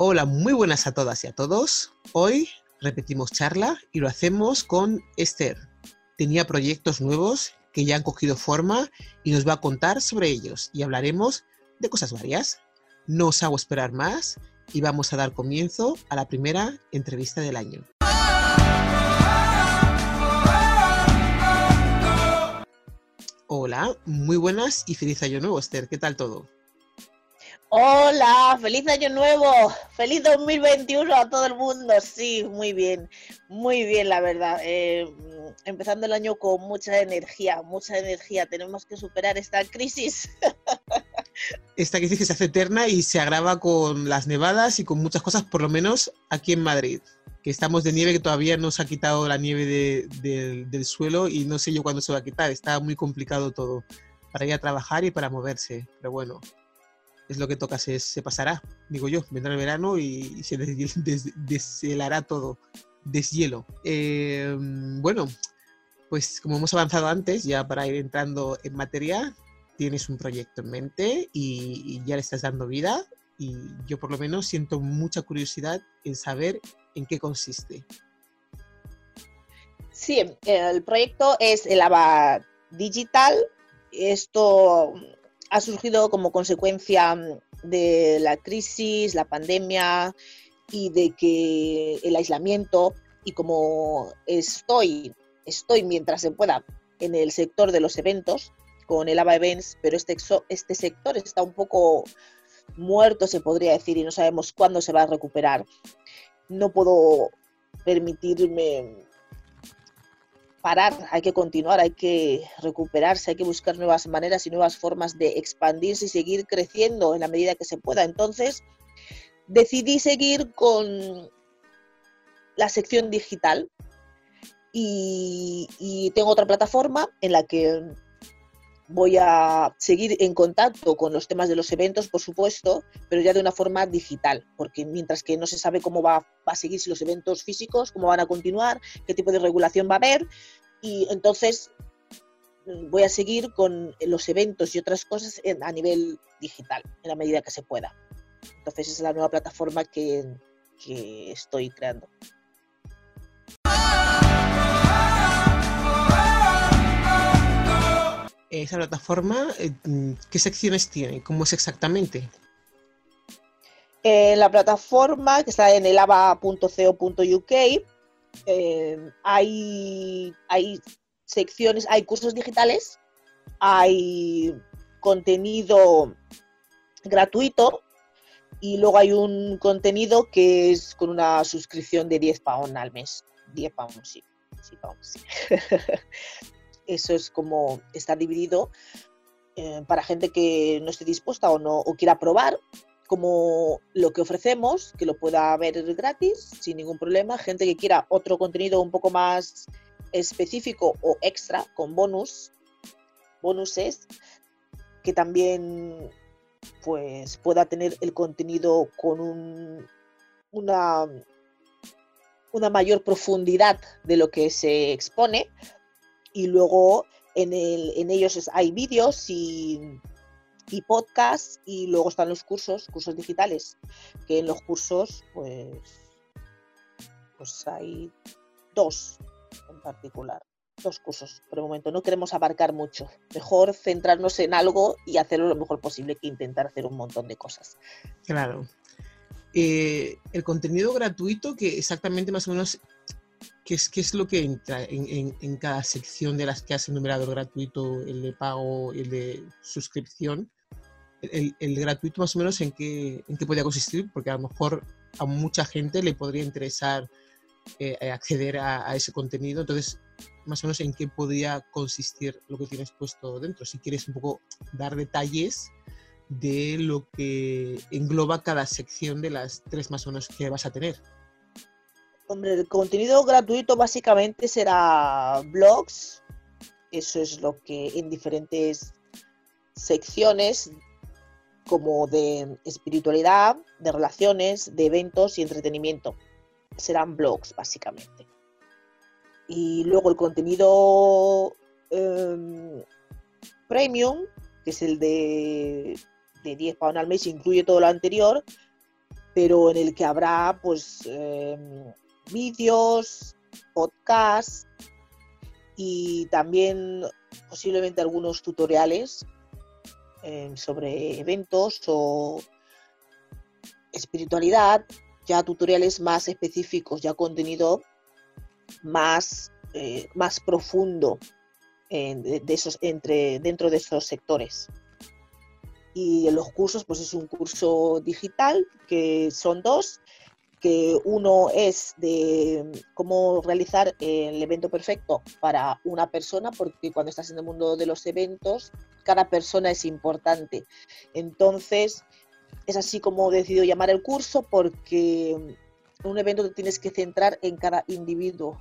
Hola, muy buenas a todas y a todos. Hoy repetimos charla y lo hacemos con Esther. Tenía proyectos nuevos que ya han cogido forma y nos va a contar sobre ellos y hablaremos de cosas varias. No os hago esperar más y vamos a dar comienzo a la primera entrevista del año. Hola, muy buenas y feliz año nuevo, Esther. ¿Qué tal todo? Hola, feliz año nuevo, feliz 2021 a todo el mundo. Sí, muy bien, muy bien, la verdad. Eh, empezando el año con mucha energía, mucha energía. Tenemos que superar esta crisis. Esta crisis que se hace eterna y se agrava con las nevadas y con muchas cosas, por lo menos aquí en Madrid que estamos de nieve, que todavía no se ha quitado la nieve del suelo y no sé yo cuándo se va a quitar. Está muy complicado todo para ir a trabajar y para moverse. Pero bueno, es lo que toca, se, se pasará, digo yo. Vendrá el verano y, se deshelará todo, deshielo. Eh, bueno, pues como hemos avanzado antes, ya para ir entrando en materia, tienes un proyecto en mente y, y ya le estás dando vida y yo por lo menos siento mucha curiosidad en saber en qué consiste. Sí, el proyecto es el ABA Digital. Esto ha surgido como consecuencia de la crisis, la pandemia y de que el aislamiento y como estoy, estoy mientras se pueda en el sector de los eventos con el ABA Events, pero este, este sector está un poco muerto, se podría decir, y no sabemos cuándo se va a recuperar. No puedo permitirme parar, hay que continuar, hay que recuperarse, hay que buscar nuevas maneras y nuevas formas de expandirse y seguir creciendo en la medida que se pueda. Entonces, decidí seguir con la sección digital y, y tengo otra plataforma en la que voy a seguir en contacto con los temas de los eventos, por supuesto, pero ya de una forma digital, porque mientras que no se sabe cómo va, a seguir los eventos físicos, cómo van a continuar, qué tipo de regulación va a haber, y entonces mm, voy a seguir con los eventos y otras cosas a nivel digital, en la medida que se pueda. Entonces es la nueva plataforma que estoy creando. Esa plataforma, eh, ¿qué secciones tiene? ¿Cómo es exactamente? En la plataforma que está en el ava.co.uk eh, hay, hay secciones, hay cursos digitales, hay contenido gratuito y luego hay un contenido que es con una suscripción de 10 pounds al mes. 10 pounds, sí. sí. Eso es como está dividido eh, para gente que no esté dispuesta o no o quiera probar como lo que ofrecemos, que lo pueda ver gratis sin ningún problema, gente que quiera otro contenido un poco más específico o extra con bonus, bonuses, que también pues pueda tener el contenido con un, una, una mayor profundidad de lo que se expone, y luego en, el, en ellos hay vídeos y, y podcasts y luego están los cursos, cursos digitales, que en los cursos pues, pues hay dos en particular, dos cursos por el momento. No queremos abarcar mucho, mejor centrarnos en algo y hacerlo lo mejor posible que intentar hacer un montón de cosas. Claro. Eh, el contenido gratuito que exactamente más o menos ¿Qué es, qué es lo que entra en, en, cada sección de las que has enumerado, el gratuito, el de pago, el de suscripción? El, el, gratuito más o menos en qué, en qué podría consistir, porque a lo mejor a mucha gente le podría interesar eh, eh, acceder a, a, ese contenido, entonces más o menos en qué podría consistir lo que tienes puesto dentro, si quieres un poco dar detalles de lo que engloba cada sección de las tres más o menos que vas a tener. Hombre, el contenido gratuito básicamente será blogs. Eso es lo que en diferentes secciones como de espiritualidad, de relaciones, de eventos y entretenimiento. Serán blogs, básicamente. Y luego el contenido eh, premium, que es el de, de 10 pounds al mes, incluye todo lo anterior, pero en el que habrá pues em, vídeos, podcasts y también posiblemente algunos tutoriales em, sobre eventos o espiritualidad, ya tutoriales más específicos, ya contenido más, eh, más profundo de, esos, entre, dentro de esos sectores. Y los cursos, pues es un curso digital, que son dos, que uno es de cómo realizar el evento perfecto para una persona, porque cuando estás en el mundo de los eventos, cada persona es importante. Entonces, es así como he decidido llamar el curso, porque en un evento te tienes que centrar en cada individuo,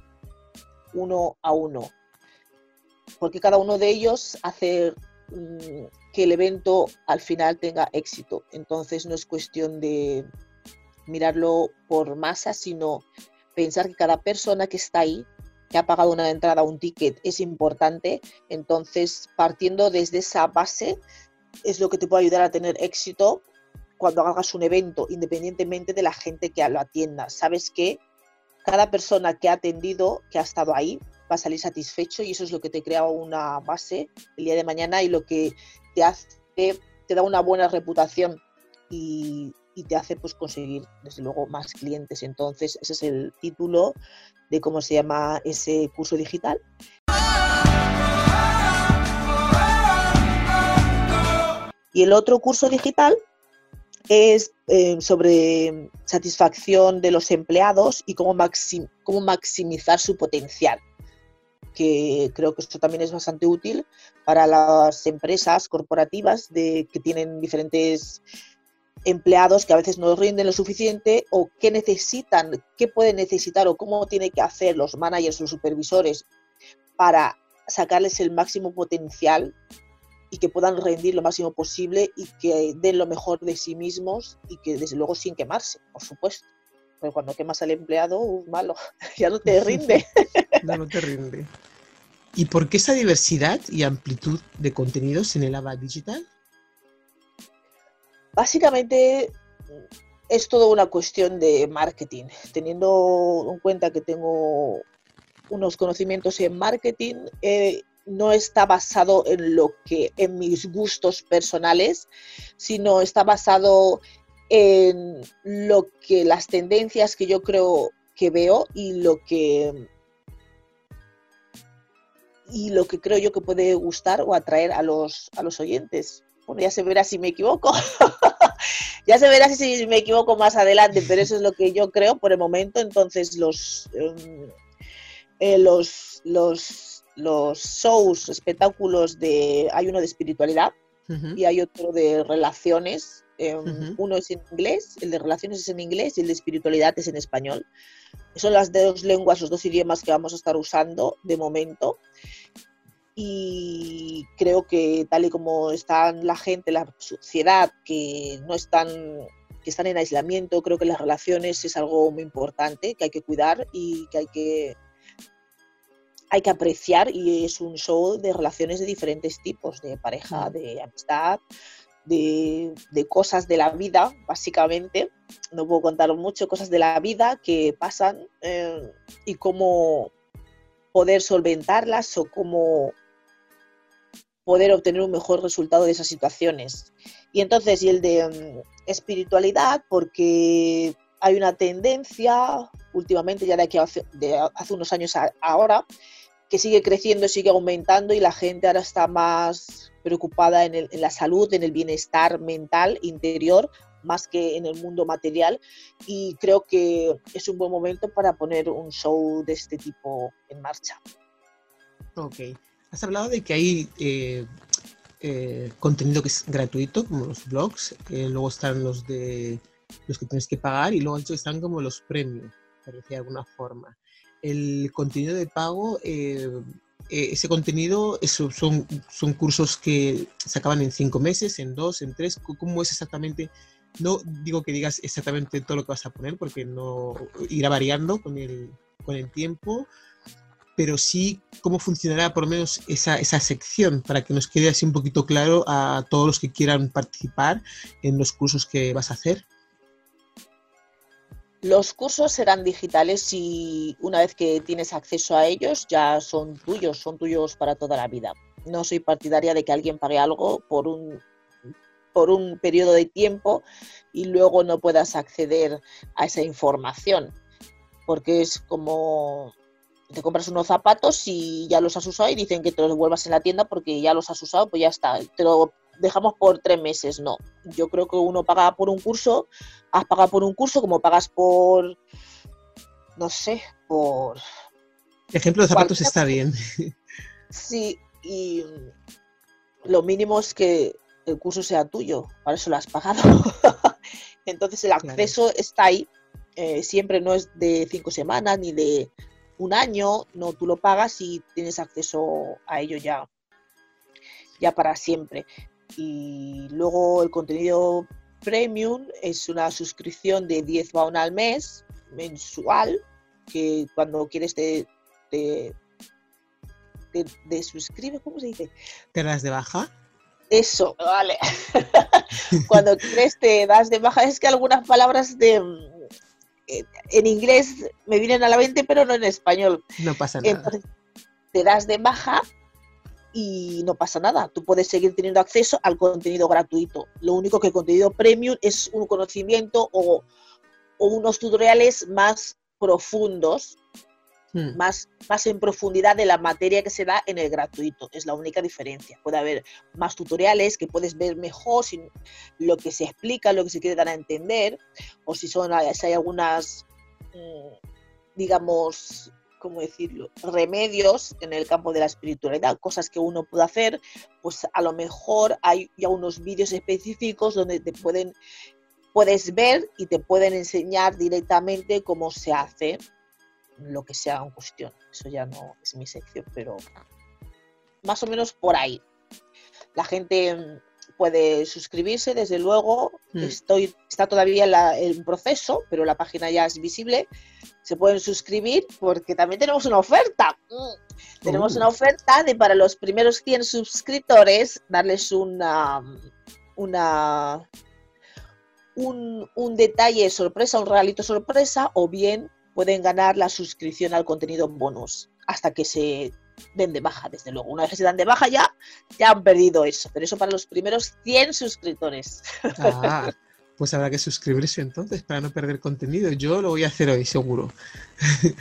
uno a uno, porque cada uno de ellos hace mm, que el evento al final tenga éxito. Entonces no es cuestión de mirarlo por masa, sino pensar que cada persona que está ahí, que ha pagado una entrada, un ticket, es importante. Entonces, partiendo desde esa base, es lo que te puede ayudar a tener éxito cuando hagas un evento, independientemente de la gente que lo atienda. Sabes que cada persona que ha atendido, que ha estado ahí, va a salir satisfecho y eso es lo que te crea una base el día de mañana y lo que te da una buena reputación y, y te hace pues conseguir desde luego más clientes. Entonces ese es el título de cómo se llama ese curso digital. Y el otro curso digital es eh, sobre satisfacción de los empleados y cómo, cómo maximizar su potencial que creo que esto también es bastante útil para las empresas corporativas de, que tienen diferentes empleados que a veces no rinden lo suficiente o qué necesitan, qué pueden necesitar o cómo tienen que hacer los managers o supervisores para sacarles el máximo potencial y que puedan rendir lo máximo posible y que den lo mejor de sí mismos y que desde luego sin quemarse, por supuesto. Porque cuando quemas al empleado, uh, malo, ya no te rinde. no, no te rinde. ¿Y por qué esa diversidad y amplitud de contenidos en el ABA digital? Básicamente es todo una cuestión de marketing. Teniendo en cuenta que tengo unos conocimientos en marketing, eh, no está basado en lo que en mis gustos personales, sino está basado en lo que las tendencias que yo creo que veo y lo que y lo que creo yo que puede gustar o atraer a los, a los oyentes. Bueno, ya se verá si me equivoco. ya se verá si me equivoco más adelante, pero eso es lo que yo creo por el momento. Entonces, los, em, eh, los, los, los shows, espectáculos de. Hay uno de espiritualidad y hay otro de relaciones. Em, uno es en inglés, el de relaciones es en inglés y el de espiritualidad es en español. Son las dos lenguas, los dos idiomas que vamos a estar usando de momento y creo que tal y como está la gente, la sociedad, que no están, que están en aislamiento, creo que las relaciones es algo muy importante, que hay que cuidar y que hay que, hay que apreciar y es un show de relaciones de diferentes tipos, de pareja, de amistad, de, cosas de la vida, básicamente. No puedo contar mucho, cosas de la vida que pasan eh, y cómo poder solventarlas o cómo poder obtener un mejor resultado de esas situaciones. Y entonces, y el de mm, espiritualidad, porque hay una tendencia últimamente, ya de aquí hace, de hace unos años ahora, que sigue creciendo, sigue aumentando y la gente ahora está más preocupada en, en, la salud, en el bienestar mental interior, más que en el mundo material. Y creo que es un buen momento para poner un show de este tipo en marcha. Ok. Has hablado de que hay eh, eh, contenido que es gratuito, como los blogs, eh, luego están los de los que tienes que pagar y luego están como los premios, por decir de alguna forma. El contenido de pago, ese contenido son, son cursos que se acaban en cinco meses, en dos, en tres. ¿Cómo es exactamente? No digo que digas exactamente todo lo que vas a poner, porque no irá variando con el, con el tiempo, pero sí cómo funcionará por lo menos esa, esa, sección para que nos quede así un poquito claro a todos los que quieran participar en los cursos que vas a hacer. Los cursos serán digitales y una vez que tienes acceso a ellos ya son tuyos, son tuyos para toda la vida. No soy partidaria de que alguien pague algo por un, por un periodo de tiempo y luego no puedas acceder a esa información, porque es como te compras unos zapatos y ya los has usado y dicen que te los devuelvas en la tienda porque ya los has usado, pues ya está, te lo dejamos por tres meses. No, yo creo que uno paga por un curso, has pagado por un curso como pagas por, no sé, por... ejemplo de zapatos está bien. Sí, y lo mínimo es que el curso sea tuyo, para eso lo has pagado. Entonces el acceso está ahí, eh, siempre no es de cinco semanas ni de un año, no, tú lo pagas y tienes acceso a ello ya, ya para siempre. Y luego el contenido premium es una suscripción de 10 pounds al mes, mensual, que cuando quieres te, te, te, suscribe, ¿cómo se dice? ¿Te das de baja? Eso, vale. cuando quieres te das de baja, es que algunas palabras de en inglés me vienen a la mente, pero no en español. No pasa nada. Entonces, te das de baja y no pasa nada. Tú puedes seguir teniendo acceso al contenido gratuito. Lo único que el contenido premium es un conocimiento o, o unos tutoriales más profundos Hmm. más, más en profundidad de la materia que se da en el gratuito. Es la única diferencia. Puede haber más tutoriales que puedes ver mejor lo que se explica, lo que se quiere dar a entender, o si, son, si hay algunas, mm, digamos, ¿cómo decirlo?, remedios en el campo de la espiritualidad, cosas que uno puede hacer, pues a lo mejor hay ya unos vídeos específicos donde te pueden, puedes ver y te pueden enseñar directamente cómo se hace lo que sea en cuestión. Eso ya no es mi sección, pero más o menos por ahí. La gente mm, puede suscribirse, desde luego. Mm. Estoy, está todavía en, proceso, pero la página ya es visible. Se pueden suscribir porque también tenemos una oferta. Mm. Tenemos uh. una oferta de para los primeros 100 suscriptores darles una, una un, un, detalle sorpresa, un regalito sorpresa, o bien pueden ganar la suscripción al contenido bonus hasta que se den de baja, desde luego. Una vez que se dan de baja ya, ya han perdido eso. Pero eso para los primeros 100 suscriptores. Ah, pues habrá que suscribirse entonces para no perder contenido. Yo lo voy a hacer hoy, seguro.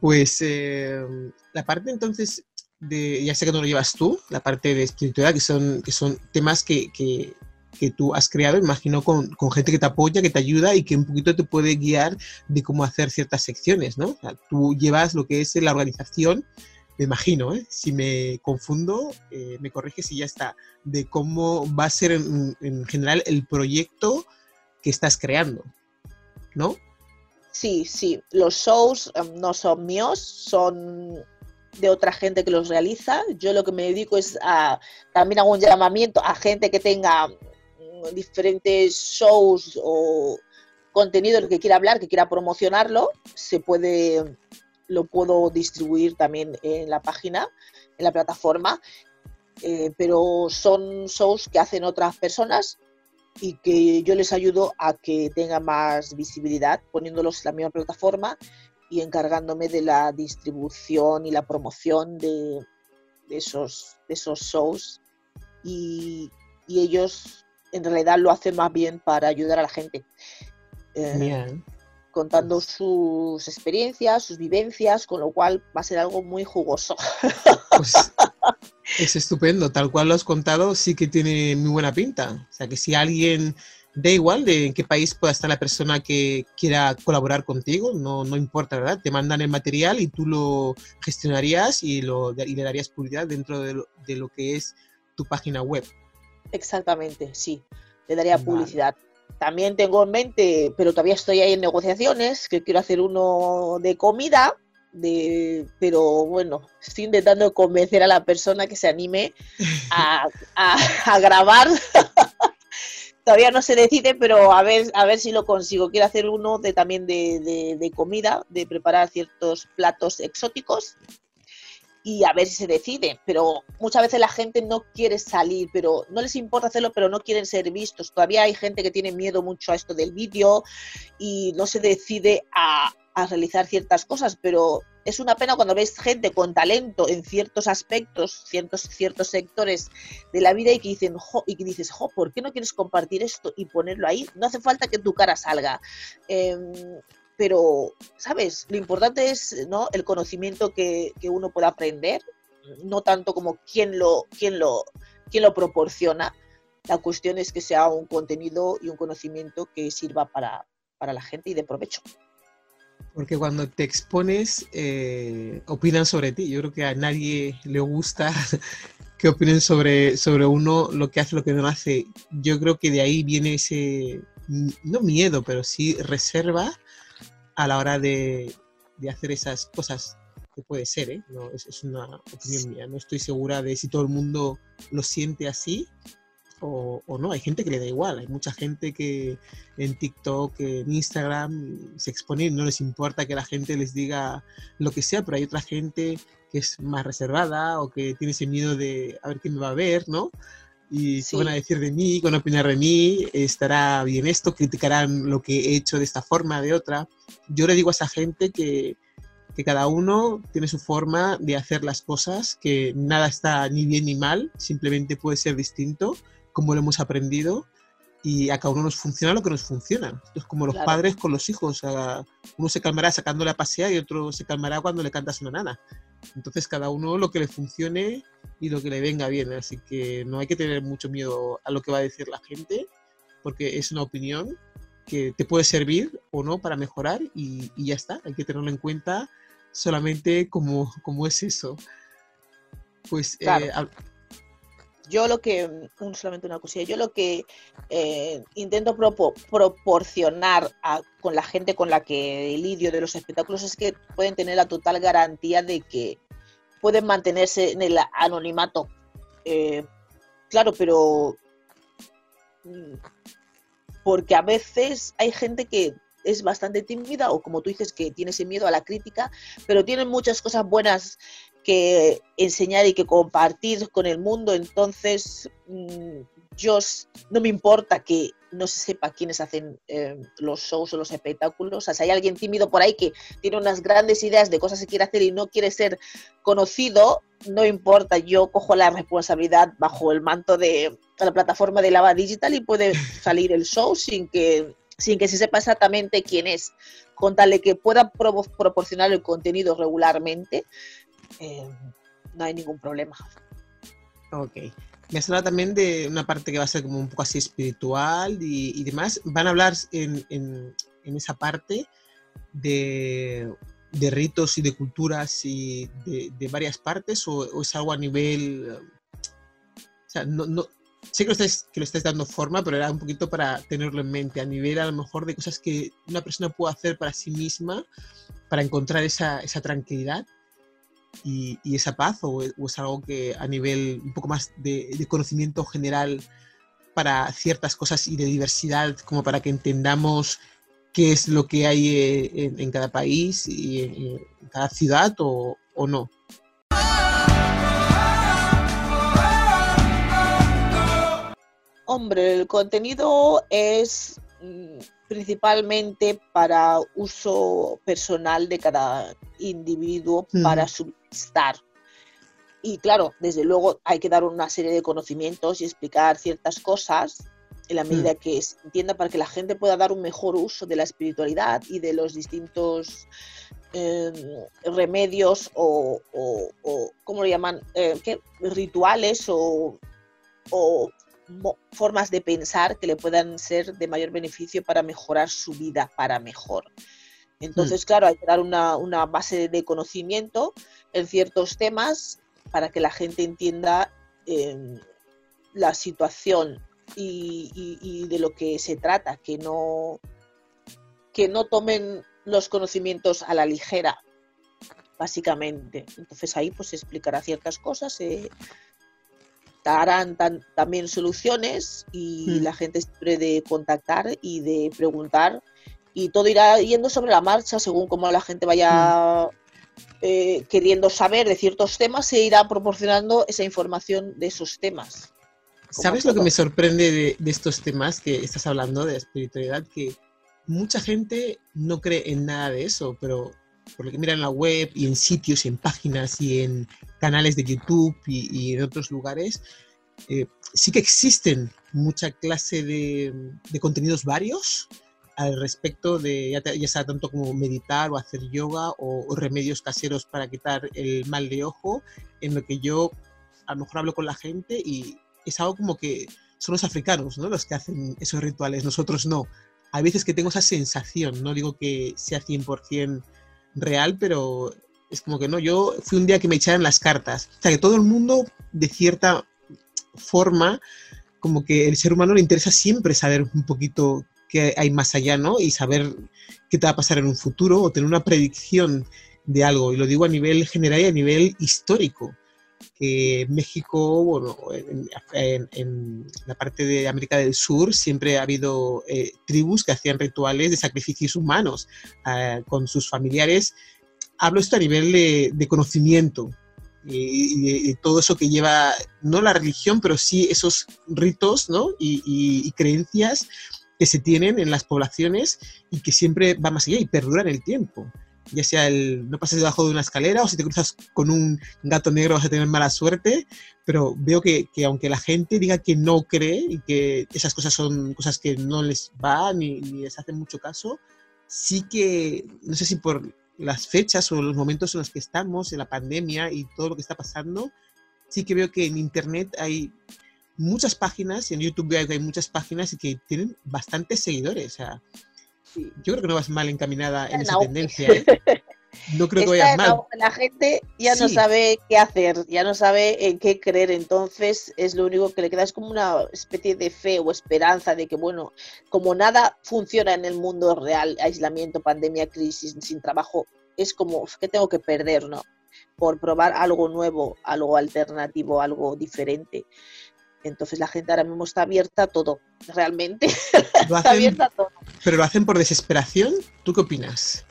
Pues eh, la parte entonces de, ya sé que no lo llevas tú, la parte de espiritualidad, que son, que son temas que, que, que tú has creado, imagino, con, gente que te apoya, que te ayuda y que un poquito te puede guiar de cómo hacer ciertas secciones, ¿no? tú llevas lo que es la organización, me imagino, ¿eh? si me confundo, eh, me corriges y ya está, de cómo va a ser en, general el proyecto que estás creando, ¿no? Sí, sí, los shows em, no son míos, son de otra gente que los realiza. Yo lo que me dedico es a, también hago un llamamiento a gente que tenga diferentes shows o contenido del que quiera hablar, que quiera promocionarlo, se puede, lo puedo distribuir también en la página, en la plataforma, eh, pero son shows que hacen otras personas y que yo les ayudo a que tengan más visibilidad poniéndolos en la misma plataforma y encargándome de la distribución y la promoción de, esos, esos shows. Y, y ellos en realidad lo hace más bien para ayudar a la gente. Eh, contando pues sus experiencias, sus vivencias, con lo cual va a ser algo muy jugoso. Pues es estupendo, tal cual lo has contado, sí que tiene muy buena pinta. O sea, que si alguien, da igual de en qué país pueda estar la persona que quiera colaborar contigo, no, no importa, ¿verdad? Te mandan el material y tú lo gestionarías y, lo, y le darías publicidad dentro de lo, de lo que es tu página web. Exactamente, sí, le daría publicidad. También tengo en mente, pero todavía estoy ahí en negociaciones, que quiero hacer uno de comida, de, pero bueno, estoy intentando convencer a la persona que se anime a, grabar. todavía no se decide, pero a ver, a ver si lo consigo. Quiero hacer uno de, también de, de comida, de preparar ciertos platos exóticos y a ver si se decide. Pero muchas veces la gente no quiere salir, pero no les importa hacerlo, pero no quieren ser vistos. Todavía hay gente que tiene miedo mucho a esto del vídeo y no se decide a, realizar ciertas cosas, pero es una pena cuando ves gente con talento en ciertos aspectos, ciertos, ciertos sectores de la vida y que dicen, y que dices, jo, ¿por qué no quieres compartir esto y ponerlo ahí? No hace falta que tu cara salga. Em, pero, ¿sabes? Lo importante es ¿no? el conocimiento que, uno pueda aprender, no tanto como quién lo, quién lo, quién lo proporciona. La cuestión es que sea un contenido y un conocimiento que sirva para, la gente y de provecho. Porque cuando te expones, eh, opinan sobre ti. Yo creo que a nadie le gusta que opinen sobre, sobre uno lo que hace, lo que no hace. Yo creo que de ahí viene ese, no miedo, pero sí reserva a la hora de, hacer esas cosas, que puede ser, ¿eh? no, es, una opinión mía, no estoy segura de si todo el mundo lo siente así o, no, hay gente que le da igual, hay mucha gente que en TikTok, en Instagram se expone y no les importa que la gente les diga lo que sea, pero hay otra gente que es más reservada o que tiene ese miedo de a ver quién me va a ver, ¿no? Y qué van a decir de mí, qué van a opinar de mí, estará bien esto, criticarán lo que he hecho de esta forma, de otra. Yo le digo a esa gente que, que cada uno tiene su forma de hacer las cosas, que nada está ni bien ni mal, simplemente puede ser distinto, como lo hemos aprendido, y a cada uno nos funciona lo que nos funciona. es como los padres con los hijos, uno se calmará sacándole a pasear y otro se calmará cuando le cantas una nana. Entonces cada uno lo que le funcione y lo que le venga bien. Así que no hay que tener mucho miedo a lo que va a decir la gente, porque es una opinión que te puede servir o no para mejorar y, ya está. Hay que tenerlo en cuenta solamente como, como es eso. Pues eh, yo lo que, solamente una cosilla, yo lo que eh, intento proporcionar con la gente con la que lidio de los espectáculos es que pueden tener la total garantía de que pueden mantenerse en el anonimato. Eh, claro, pero mm, porque a veces hay gente que es bastante tímida o como tú dices que tiene ese miedo a la crítica, pero tienen muchas cosas buenas que enseñar y que compartir con el mundo. Entonces, mm, yo no me importa que no se sepa quiénes hacen eh, los shows o los espectáculos. O sea, si hay alguien tímido por ahí que tiene unas grandes ideas de cosas que quiere hacer y no quiere ser conocido, no importa. Yo cojo la responsabilidad bajo el manto de la plataforma de Lava Digital y puede salir el show sin que sin que se sepa exactamente quién es, con tal de que pueda proporcionar el contenido regularmente, eh, no hay ningún problema. Ok. Me has hablado también de una parte que va a ser como un poco así espiritual y, demás. ¿Van a hablar en, en, esa parte de, de, ritos y de culturas y de, varias partes o, es algo a nivel... O sea, no, no, sé que lo, estáis, que lo estáis dando forma, pero era un poquito para tenerlo en mente, a nivel a lo mejor de cosas que una persona puede hacer para sí misma para encontrar esa, esa tranquilidad y, esa paz o, es algo que a nivel un poco más de, conocimiento general para ciertas cosas y de diversidad, como para que entendamos qué es lo que hay eh, en, cada país y en, cada ciudad o, o no. Hombre, el contenido es mm, principalmente para uso personal de cada individuo para su estar. Y claro, desde luego hay que dar una serie de conocimientos y explicar ciertas cosas en la medida que se entienda para que la gente pueda dar un mejor uso de la espiritualidad y de los distintos em, remedios o, o, ¿cómo lo llaman? Eh, rituales o, formas de pensar que le puedan ser de mayor beneficio para mejorar su vida para mejor. Entonces, claro, hay que dar una, una, base de conocimiento en ciertos temas para que la gente entienda em, la situación y, de lo que se trata, que no, que no tomen los conocimientos a la ligera, básicamente. Entonces ahí pues se explicará ciertas cosas, se darán también soluciones y mm. la gente siempre de contactar y de preguntar y todo irá yendo sobre la marcha según como la gente vaya eh, queriendo saber de ciertos temas, se irá proporcionando esa información de esos temas. ¿Sabes lo que me sorprende de, de, estos temas que estás hablando de espiritualidad? Que mucha gente no cree en nada de eso, pero por lo que mira en la web y en sitios, en páginas y en canales de YouTube y, en otros lugares, eh, sí que existen mucha clase de, contenidos varios al respecto de ya, sea tanto como meditar o hacer yoga o, remedios caseros para quitar el mal de ojo, en lo que yo a lo mejor hablo con la gente y es algo como que son los africanos ¿no? los que hacen esos rituales, nosotros no hay veces que tengo esa sensación, no digo que sea 100% real, pero es como que no, yo fui un día que me echaron las cartas. O sea, que todo el mundo, de cierta forma, como que el ser humano le interesa siempre saber un poquito qué hay más allá, ¿no? Y saber qué te va a pasar en un futuro o tener una predicción de algo. Y lo digo a nivel general y a nivel histórico que México, bueno, en, la parte de América del Sur siempre ha habido eh, tribus que hacían rituales de sacrificios humanos eh, con sus familiares. Hablo esto a nivel de, conocimiento y, de, todo eso que lleva, no la religión, pero sí esos ritos ¿no? y, y creencias que se tienen en las poblaciones y que siempre van más allá y perduran el tiempo ya sea el no pases debajo de una escalera o si te cruzas con un gato negro vas a tener mala suerte, pero veo que, que, aunque la gente diga que no cree y que esas cosas son cosas que no les van ni, ni les hacen mucho caso, sí que, no sé si por las fechas o los momentos en los que estamos, en la pandemia y todo lo que está pasando, sí que veo que en Internet hay muchas páginas, en YouTube hay muchas páginas y que tienen bastantes seguidores. O sea, yo creo que no vas mal encaminada en esa tendencia. ¿eh? No creo que vayas mal. La gente ya no sabe qué hacer, ya no sabe en qué creer, entonces es lo único que le queda, es como una especie de fe o esperanza de que, bueno, como nada funciona en el mundo real, aislamiento, pandemia, crisis, sin trabajo, es como, ¿qué tengo que perder, no? Por probar algo nuevo, algo alternativo, algo diferente. Entonces la gente ahora mismo está abierta a todo, realmente. está abierta a todo. Pero lo hacen por desesperación. ¿Tú qué opinas?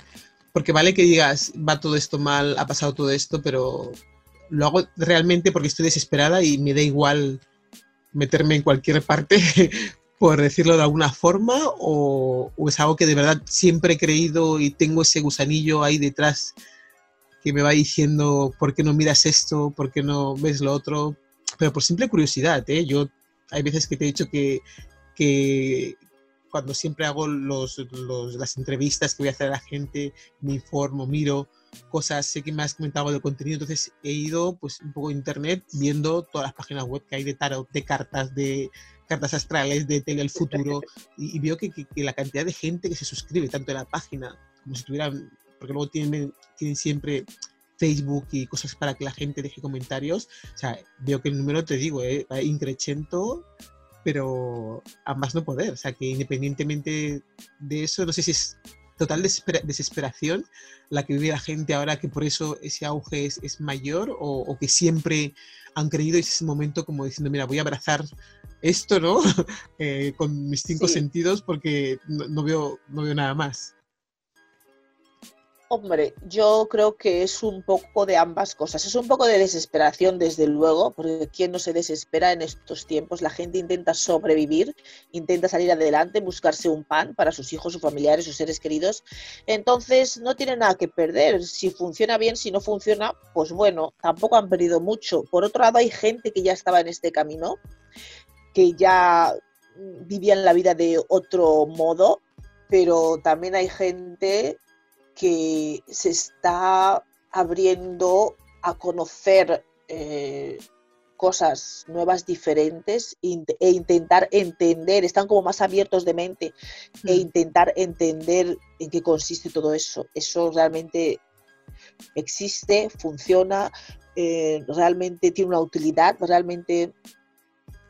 Porque vale que digas, va todo esto mal, ha pasado todo esto, pero lo hago realmente porque estoy desesperada y me da igual meterme en cualquier parte, por decirlo de alguna forma, o, o, es algo que de verdad siempre he creído y tengo ese gusanillo ahí detrás que me va diciendo, ¿por qué no miras esto? ¿Por qué no ves lo otro? Pero por simple curiosidad, ¿eh? Yo hay veces que te he dicho que, que cuando siempre hago los, las entrevistas que voy a hacer a la gente, me informo, miro cosas, sé que me has comentado del contenido, entonces he ido pues un poco a internet viendo todas las páginas web que hay de tarot, de cartas, de cartas astrales, de tele al futuro, y, veo que, que, que, la cantidad de gente que se suscribe tanto en la página como si tuvieran, porque luego tienen, tienen siempre Facebook y cosas para que la gente deje comentarios. O sea, veo que el número, te digo, eh, va increchento, pero a más no poder. O sea, que independientemente de eso, no sé si es total desesperación la que vive la gente ahora, que por eso ese auge es, es mayor, o, que siempre han creído ese momento como diciendo, mira, voy a abrazar esto, ¿no? eh, con mis cinco sentidos porque no, no, veo, no veo nada más. Hombre, yo creo que es un poco de ambas cosas. Es un poco de desesperación, desde luego, porque ¿quién no se desespera en estos tiempos? La gente intenta sobrevivir, intenta salir adelante, buscarse un pan para sus hijos, sus familiares, sus seres queridos. Entonces, no tiene nada que perder. Si funciona bien, si no funciona, pues bueno, tampoco han perdido mucho. Por otro lado, hay gente que ya estaba en este camino, que ya vivían la vida de otro modo, pero también hay gente que se está abriendo a conocer eh, cosas nuevas, diferentes e intentar entender, están como más abiertos de mente e mm. intentar entender en qué consiste todo eso. Eso realmente existe, funciona, eh, realmente tiene una utilidad, realmente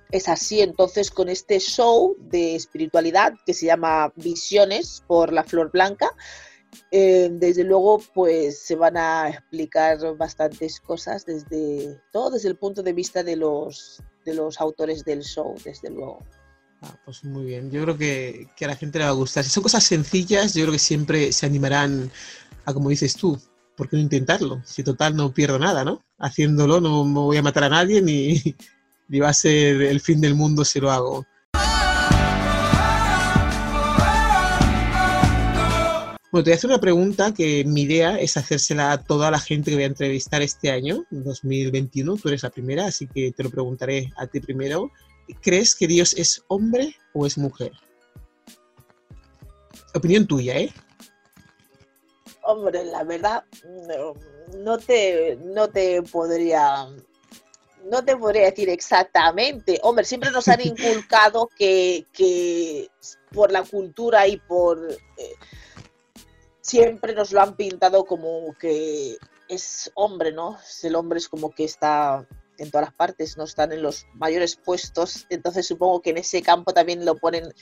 es así. Entonces, con este show de espiritualidad que se llama Visiones por la Flor Blanca, eh, desde luego, pues se van a explicar bastantes cosas desde todo desde el punto de vista de los de los autores del show, desde luego. Ah, pues muy bien, yo creo que, a la gente le va a gustar. Si son cosas sencillas, yo creo que siempre se animarán a, como dices tú, ¿por qué no intentarlo? Si total no pierdo nada, ¿no? Haciéndolo no me voy a matar a nadie ni, ni va a ser el fin del mundo si lo hago. Bueno, te voy a hacer una pregunta que mi idea es hacérsela a toda la gente que voy a entrevistar este año, 2021. Tú eres la primera, así que te lo preguntaré a ti primero. ¿Crees que Dios es hombre o es mujer? Opinión tuya, ¿eh? Hombre, la verdad, no, te, no te podría no te podría decir exactamente. Hombre, siempre nos han inculcado que, que por la cultura y por eh, siempre nos lo han pintado como que es hombre, ¿no? El hombre es como que está en todas las partes, no están en los mayores puestos, entonces supongo que en ese campo también lo ponen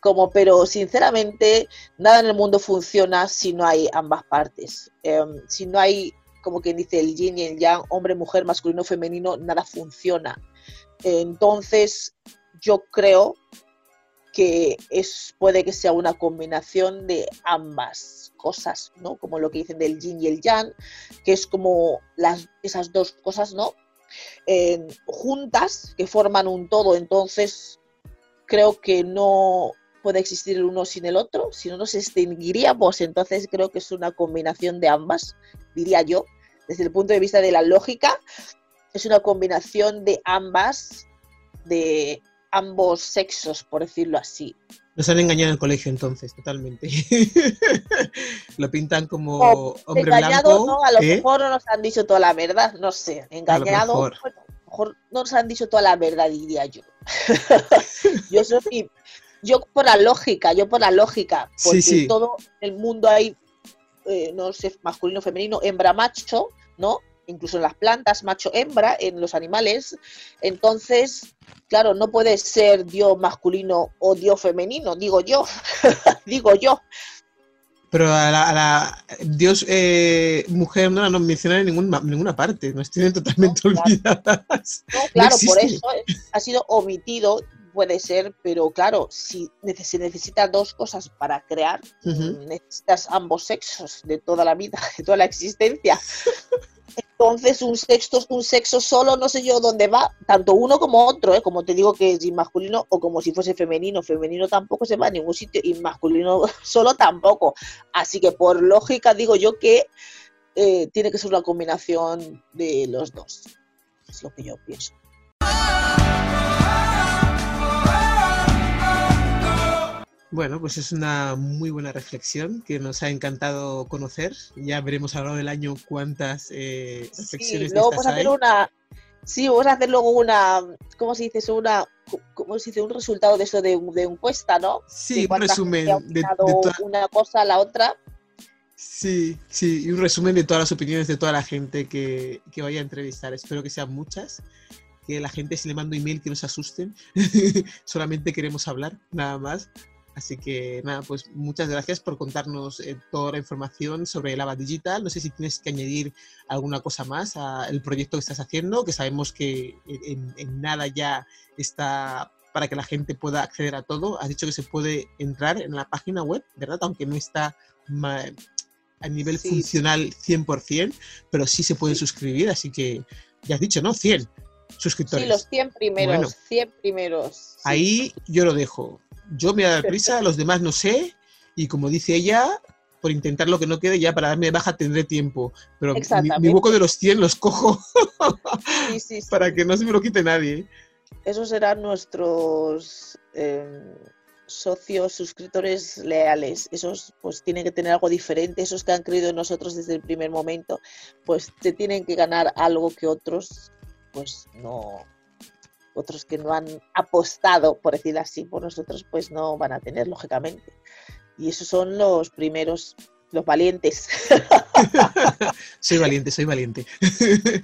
como, pero sinceramente nada en el mundo funciona si no hay ambas partes, em, si no hay, como quien dice, el yin y el yang, hombre, mujer, masculino, femenino, nada funciona. Entonces yo creo que es, puede que sea una combinación de ambas cosas, ¿no? Como lo que dicen del yin y el yang, que es como las, esas dos cosas, ¿no? juntas, que forman un todo, entonces creo que no puede existir el uno sin el otro, si no nos extinguiríamos, entonces creo que es una combinación de ambas, diría yo, desde el punto de vista de la lógica, es una combinación de ambas, de ambos sexos, por decirlo así. Nos han engañado en el colegio entonces, totalmente. lo pintan como hombre blanco. No, a lo mejor no nos han dicho toda la verdad, no sé. Engañado, a lo mejor, no nos han dicho toda la verdad, diría yo. yo soy, yo por la lógica, yo por la lógica, porque todo el mundo hay, eh, no sé, masculino, femenino, hembra, macho, ¿no? Incluso en las plantas, macho-hembra, en los animales. Entonces, claro, no puede ser Dios masculino o Dios femenino, digo yo, digo yo. Pero a la, Dios eh, mujer no la no menciona en ninguna parte, no tienen totalmente olvidadas. No, claro, por eso ha sido omitido, puede ser, pero claro, si se necesitan dos cosas para crear, necesitas ambos sexos de toda la vida, de toda la existencia. Entonces, un sexo, un sexo solo, no sé yo dónde va, tanto uno como otro, ¿eh? como te digo que es masculino o como si fuese femenino. Femenino tampoco se va a ningún sitio y masculino solo tampoco. Así que por lógica digo yo que eh, tiene que ser una combinación de los dos. Es lo que yo pienso. Bueno, pues es una muy buena reflexión que nos ha encantado conocer. Ya veremos a lo largo del año cuántas eh, reflexiones sí, luego vamos a hacer una Sí, vamos a hacer luego una, ¿cómo se dice Una, ¿cómo se dice? Un resultado de eso de, de encuesta, ¿no? Sí, un resumen de, de una cosa a la otra. Sí, sí, y un resumen de todas las opiniones de toda la gente que, que vaya a entrevistar. Espero que sean muchas que la gente si le mando email que no se asusten, solamente queremos hablar, nada más. Así que nada, pues muchas gracias por contarnos eh, toda la información sobre el ABA Digital. No sé si tienes que añadir alguna cosa más al proyecto que estás haciendo, que sabemos que en, nada ya está para que la gente pueda acceder a todo. Has dicho que se puede entrar en la página web, ¿verdad? Aunque no está a nivel funcional 100%, pero sí se puede suscribir, así que ya has dicho, ¿no? 100 suscriptores. Sí, los 100 primeros, 100 primeros. Ahí yo lo dejo yo me voy a dar prisa, los demás no sé, y como dice ella, por intentar lo que no quede, ya para darme de baja tendré tiempo. Pero mi, hueco de los 100 los cojo para que no se me lo quite nadie. Esos serán nuestros em, socios, suscriptores leales. Esos pues tienen que tener algo diferente. Esos que han creído en nosotros desde el primer momento, pues te tienen que ganar algo que otros pues no, otros que no han apostado, por decirlo así, por nosotros, pues no van a tener, lógicamente. Y esos son los primeros, los valientes. soy valiente, soy valiente.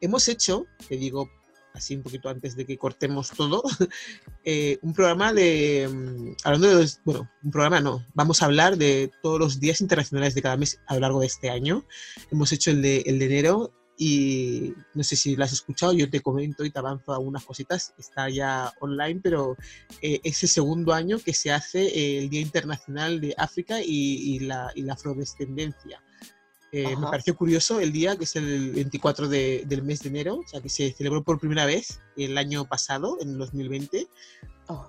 Hemos hecho, te digo así un poquito antes de que cortemos todo, eh, un programa de, mm, hablando de, bueno, un programa no, vamos a hablar de todos los días internacionales de cada mes a lo largo de este año. Hemos hecho el de, el de enero y no sé si lo has escuchado, yo te comento y te avanzo algunas cositas, está ya online, pero eh, es el segundo año que se hace el Día Internacional de África y, la, y la, afrodescendencia. Eh, me pareció curioso el día, que es el 24 del mes de enero, o sea, que se celebró por primera vez el año pasado, en 2020,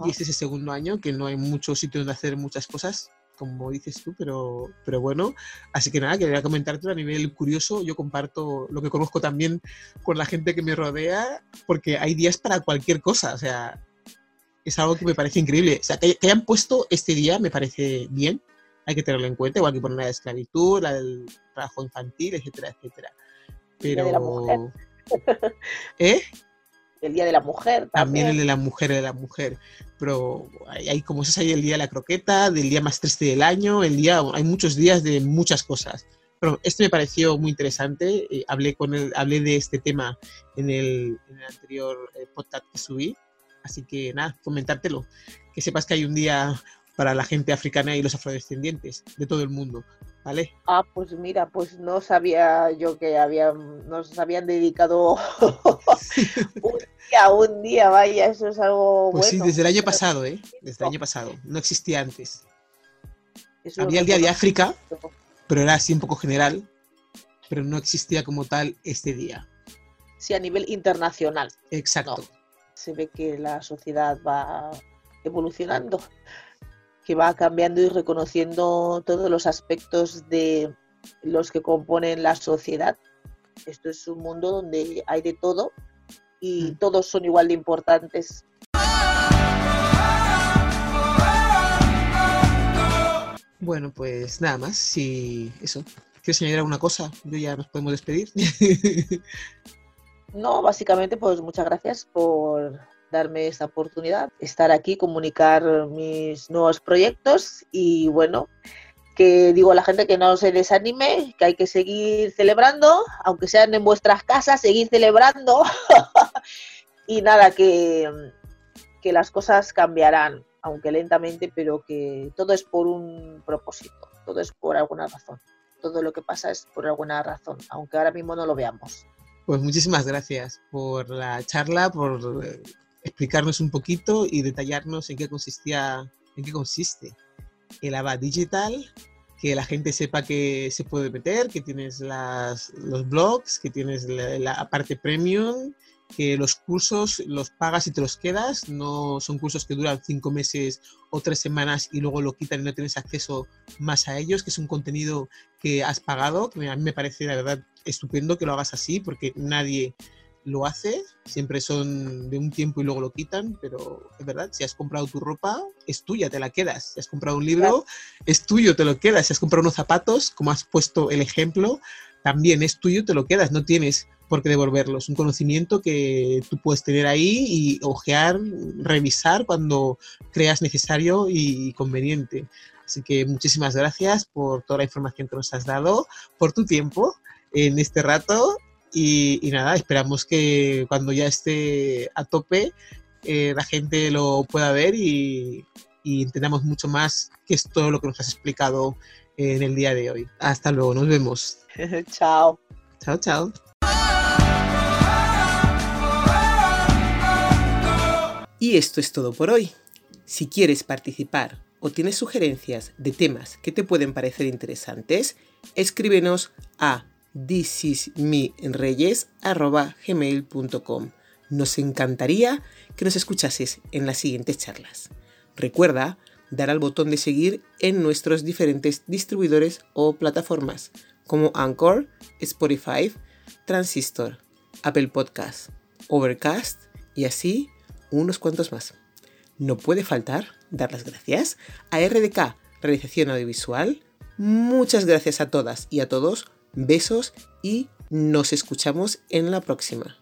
y este es el segundo año, que no hay mucho sitio donde hacer muchas cosas, como dices tú, pero, pero bueno, así que nada, quería comentarte a nivel curioso, yo comparto lo que conozco también con la gente que me rodea, porque hay días para cualquier cosa, o sea, es algo que me parece increíble. O sea, que, hayan puesto este día me parece bien, hay que tenerlo en cuenta, igual que poner la de esclavitud, la del trabajo infantil, etcétera, etcétera. Pero... ¿Eh? el Día de la Mujer. También, el de la mujer, de la mujer. Pero hay, como es ahí el Día de la Croqueta, del día más triste del año, el día, hay muchos días de muchas cosas. Pero este me pareció muy interesante. Eh, hablé, con él, hablé de este tema en el, anterior eh, podcast que subí. Así que nada, comentártelo. Que sepas que hay un día para la gente africana y los afrodescendientes de todo el mundo. ¿Vale? Ah, pues mira, pues no sabía yo que habían, nos habían dedicado un día, un día, vaya, eso es algo pues sí, desde el año pasado, ¿eh? Desde el año pasado, no existía antes. Había el Día de África, pero era así un poco general, pero no existía como tal este día. Sí, a nivel internacional. Exacto. Se ve que la sociedad va evolucionando que va cambiando y reconociendo todos los aspectos de los que componen la sociedad. Esto es un mundo donde hay de todo y mm. todos son igual de importantes. Bueno, pues nada más. Si eso, ¿quieres añadir alguna cosa? Yo ya nos podemos despedir. no, básicamente, pues muchas gracias por darme esta oportunidad, estar aquí, comunicar mis nuevos proyectos y bueno, que digo a la gente que no se desanime, que hay que seguir celebrando, aunque sean en vuestras casas, seguir celebrando y nada, que, que las cosas cambiarán, aunque lentamente, pero que todo es por un propósito, todo es por alguna razón. Todo lo que pasa es por alguna razón, aunque ahora mismo no lo veamos. Pues muchísimas gracias por la charla, por explicarnos un poquito y detallarnos en qué consistía, en qué consiste el ABA Digital, que la gente sepa que se puede meter, que tienes las, los blogs, que tienes la, parte premium, que los cursos los pagas y te los quedas, no son cursos que duran cinco meses o tres semanas y luego lo quitan y no tienes acceso más a ellos, que es un contenido que has pagado, que a mí me parece la verdad estupendo que lo hagas así, porque nadie lo hace, siempre son de un tiempo y luego lo quitan, pero es verdad, si has comprado tu ropa, es tuya, te la quedas. Si has comprado un libro, es tuyo, te lo quedas. Si has comprado unos zapatos, como has puesto el ejemplo, también es tuyo, te lo quedas, no tienes por qué devolverlos. Un conocimiento que tú puedes tener ahí y ojear, revisar cuando creas necesario y conveniente. Así que muchísimas gracias por toda la información que nos has dado, por tu tiempo en este rato y, nada, esperamos que cuando ya esté a tope eh, la gente lo pueda ver y, y, entendamos mucho más que es todo lo que nos has explicado en el día de hoy. Hasta luego, nos vemos. chao. Chao, chao. Y esto es todo por hoy. Si quieres participar o tienes sugerencias de temas que te pueden parecer interesantes, escríbenos a thisismeenreyes.gmail.com Nos encantaría que nos escuchases en las siguientes charlas. Recuerda dar al botón de seguir en nuestros diferentes distribuidores o plataformas como Anchor, Spotify, Transistor, Apple Podcast, Overcast y así unos cuantos más. No puede faltar dar las gracias a RDK Realización Audiovisual. Muchas gracias a todas y a todos Besos y nos escuchamos en la próxima.